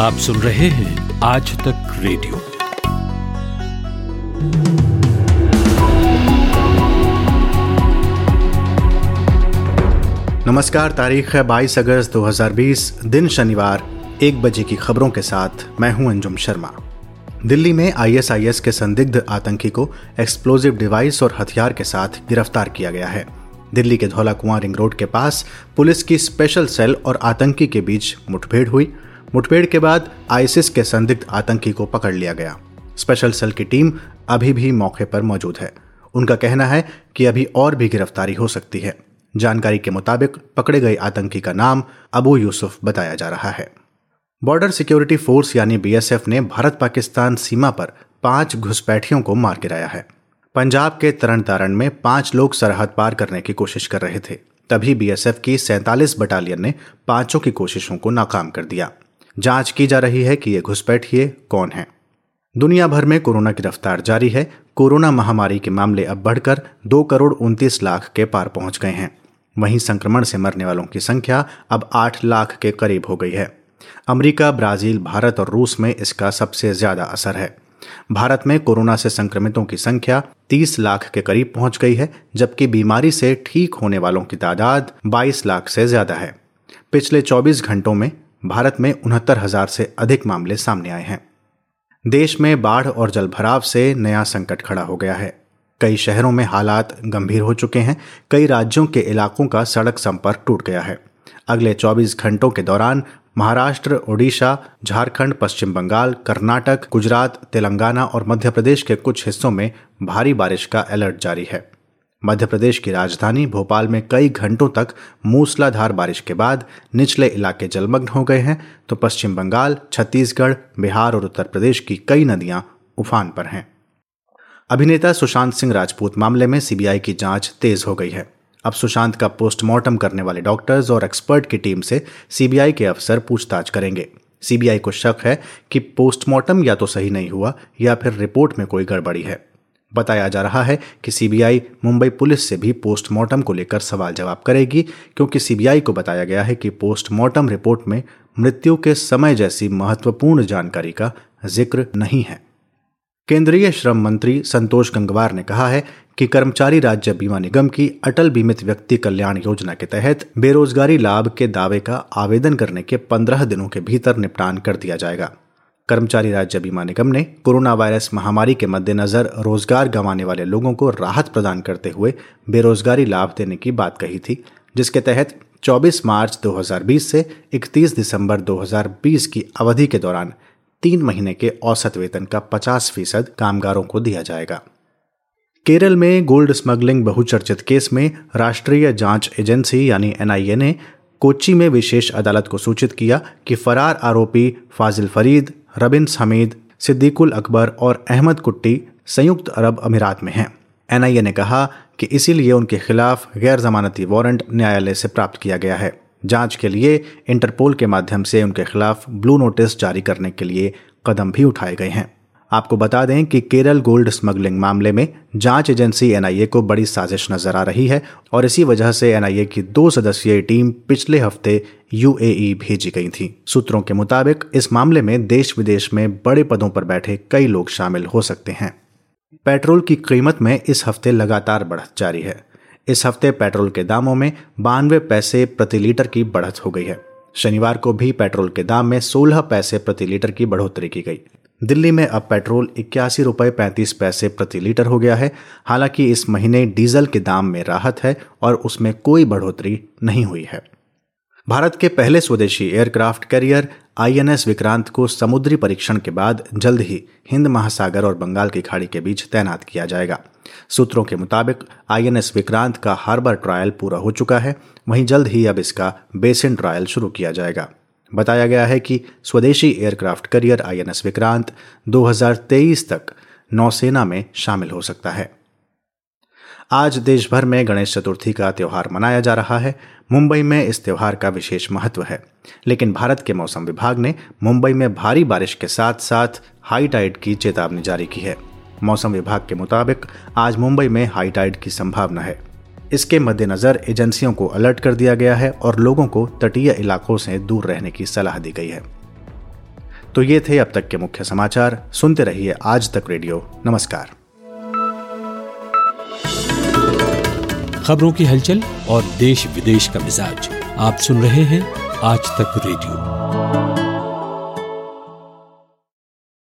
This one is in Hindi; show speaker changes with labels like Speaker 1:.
Speaker 1: आप सुन रहे हैं आज तक रेडियो।
Speaker 2: नमस्कार, तारीख है 22 अगस्त 2020 दिन शनिवार, एक बजे की खबरों के साथ मैं हूँ अंजुम शर्मा। दिल्ली में आईएसआईएस के संदिग्ध आतंकी को एक्सप्लोजिव डिवाइस और हथियार के साथ गिरफ़्तार किया गया है। दिल्ली के धौला कुआँ रिंग रोड के पास पुलिस की स्पेशल सेल और आतंकी के बीच मुठभेड़ हुई। मुठभेड़ के बाद आईसिस के संदिग्ध आतंकी को पकड़ लिया गया। स्पेशल सेल की टीम अभी भी मौके पर मौजूद है। उनका कहना है कि अभी और भी गिरफ्तारी हो सकती है। जानकारी के मुताबिक पकड़े गए आतंकी का नाम अबू यूसुफ बताया जा रहा है। बॉर्डर सिक्योरिटी फोर्स यानी बीएसएफ ने भारत पाकिस्तान सीमा पर पाँच घुसपैठियों को मार गिराया है। पंजाब के तरन तारण में पाँच लोग सरहद पार करने की कोशिश कर रहे थे। तभी बीएसएफ की सैंतालीस बटालियन ने पाँचों की कोशिशों को नाकाम कर दिया। जाँच की जा रही है कि ये घुसपैठिए कौन है। दुनिया भर में कोरोना की रफ्तार जारी है। कोरोना महामारी के मामले अब बढ़कर दो करोड़ उनतीस लाख के पार पहुँच गए हैं। वहीं संक्रमण से मरने वालों की संख्या अब आठ लाख के करीब हो गई है। अमेरिका, ब्राज़ील, भारत और रूस में इसका सबसे ज़्यादा असर है। भारत में कोरोना से संक्रमितों की संख्या 30 लाख के करीब पहुँच गई है, जबकि बीमारी से ठीक होने वालों की तादाद 22 लाख से ज़्यादा है। पिछले 24 घंटों में भारत में उनहत्तर हज़ार से अधिक मामले सामने आए हैं। देश में बाढ़ और जलभराव से नया संकट खड़ा हो गया है। कई शहरों में हालात गंभीर हो चुके हैं। कई राज्यों के इलाकों का सड़क संपर्क टूट गया है। अगले 24 घंटों के दौरान महाराष्ट्र, ओडिशा, झारखंड, पश्चिम बंगाल, कर्नाटक, गुजरात, तेलंगाना और मध्य प्रदेश के कुछ हिस्सों में भारी बारिश का अलर्ट जारी है। मध्य प्रदेश की राजधानी भोपाल में कई घंटों तक मूसलाधार बारिश के बाद निचले इलाके जलमग्न हो गए हैं तो पश्चिम बंगाल, छत्तीसगढ़, बिहार और उत्तर प्रदेश की कई नदियाँ उफान पर हैं। अभिनेता सुशांत सिंह राजपूत मामले में सीबीआई की जाँच तेज हो गई है। अब सुशांत का पोस्टमार्टम करने वाले डॉक्टर्स और एक्सपर्ट की टीम से सीबीआई के अफसर पूछताछ करेंगे। सीबीआई को शक है कि पोस्टमार्टम या तो सही नहीं हुआ या फिर रिपोर्ट में कोई गड़बड़ी है। बताया जा रहा है कि सीबीआई मुंबई पुलिस से भी पोस्टमार्टम को लेकर सवाल जवाब करेगी, क्योंकि सीबीआई को बताया गया है कि पोस्टमार्टम रिपोर्ट में मृत्यु के समय जैसी महत्वपूर्ण जानकारी का ज़िक्र नहीं है। केंद्रीय श्रम मंत्री संतोष गंगवार ने कहा है कि कर्मचारी राज्य बीमा निगम की अटल बीमित व्यक्ति कल्याण योजना के तहत बेरोजगारी लाभ के दावे का आवेदन करने के पंद्रह दिनों के भीतर निपटान कर दिया जाएगा। कर्मचारी राज्य बीमा निगम ने कोरोना वायरस महामारी के मद्देनजर रोज़गार गंवाने वाले लोगों को राहत प्रदान करते हुए बेरोजगारी लाभ देने की बात कही थी, जिसके तहत 24 मार्च 2020 से 31 दिसंबर 2020 की अवधि के दौरान तीन महीने के औसत वेतन का 50 फ़ीसद कामगारों को दिया जाएगा। केरल में गोल्ड स्मगलिंग बहुचर्चित केस में राष्ट्रीय जाँच एजेंसी यानी एनआईए ने कोच्चि में विशेष अदालत को सूचित किया कि फरार आरोपी फाजिल फरीद रबिन हमीद सिद्दीकुल अकबर और अहमद कुट्टी संयुक्त अरब अमीरात में हैं। एनआईए ने कहा कि इसीलिए उनके खिलाफ गैर जमानती वारंट न्यायालय से प्राप्त किया गया है। जाँच के लिए इंटरपोल के माध्यम से उनके खिलाफ ब्लू नोटिस जारी करने के लिए कदम भी उठाए गए हैं। आपको बता दें कि केरल गोल्ड स्मगलिंग मामले में जाँच एजेंसी एनआईए को बड़ी साजिश नज़र आ रही है और इसी वजह से एनआईए की दो सदस्यीय टीम पिछले हफ़्ते यूएई भेजी गई थी। सूत्रों के मुताबिक, इस मामले में देश विदेश में बड़े पदों पर बैठे कई लोग शामिल हो सकते हैं। पेट्रोल की कीमत में इस हफ़्ते लगातार बढ़त जारी है। इस हफ़्ते पेट्रोल के दामों में बानवे पैसे प्रति लीटर की बढ़त हो गई है। शनिवार को भी पेट्रोल के दाम में 16 पैसे प्रति लीटर की बढ़ोतरी की गई। दिल्ली में अब पेट्रोल इक्यासी रुपये पैंतीस पैसे प्रति लीटर हो गया है। हालाँकि इस महीने डीजल के दाम में राहत है और उसमें कोई बढ़ोतरी नहीं हुई है। भारत के पहले स्वदेशी एयरक्राफ्ट कैरियर आईएनएस विक्रांत को समुद्री परीक्षण के बाद जल्द ही हिंद महासागर और बंगाल की खाड़ी के बीच तैनात किया जाएगा। सूत्रों के मुताबिक आईएनएस विक्रांत का हार्बर ट्रायल पूरा हो चुका है। वहीं जल्द ही अब इसका बेसिन ट्रायल शुरू किया जाएगा। बताया गया है कि स्वदेशी एयरक्राफ्ट करियर आईएनएस विक्रांत 2023 तक नौसेना में शामिल हो सकता है। आज देश भर में गणेश चतुर्थी का त्यौहार मनाया जा रहा है। मुंबई में इस त्यौहार का विशेष महत्व है। लेकिन भारत के मौसम विभाग ने मुंबई में भारी बारिश के साथ साथ हाई टाइड की चेतावनी जारी की है। मौसम विभाग के मुताबिक आज मुंबई में हाई टाइड की संभावना है। इसके मद्देनजर एजेंसियों को अलर्ट कर दिया गया है और लोगों को तटीय इलाकों से दूर रहने की सलाह दी गई है। तो ये थे अब तक के मुख्य समाचार। सुनते रहिए आज तक रेडियो। नमस्कार।
Speaker 1: खबरों की हलचल और देश विदेश का मिजाज आप सुन रहे हैं आज तक रेडियो।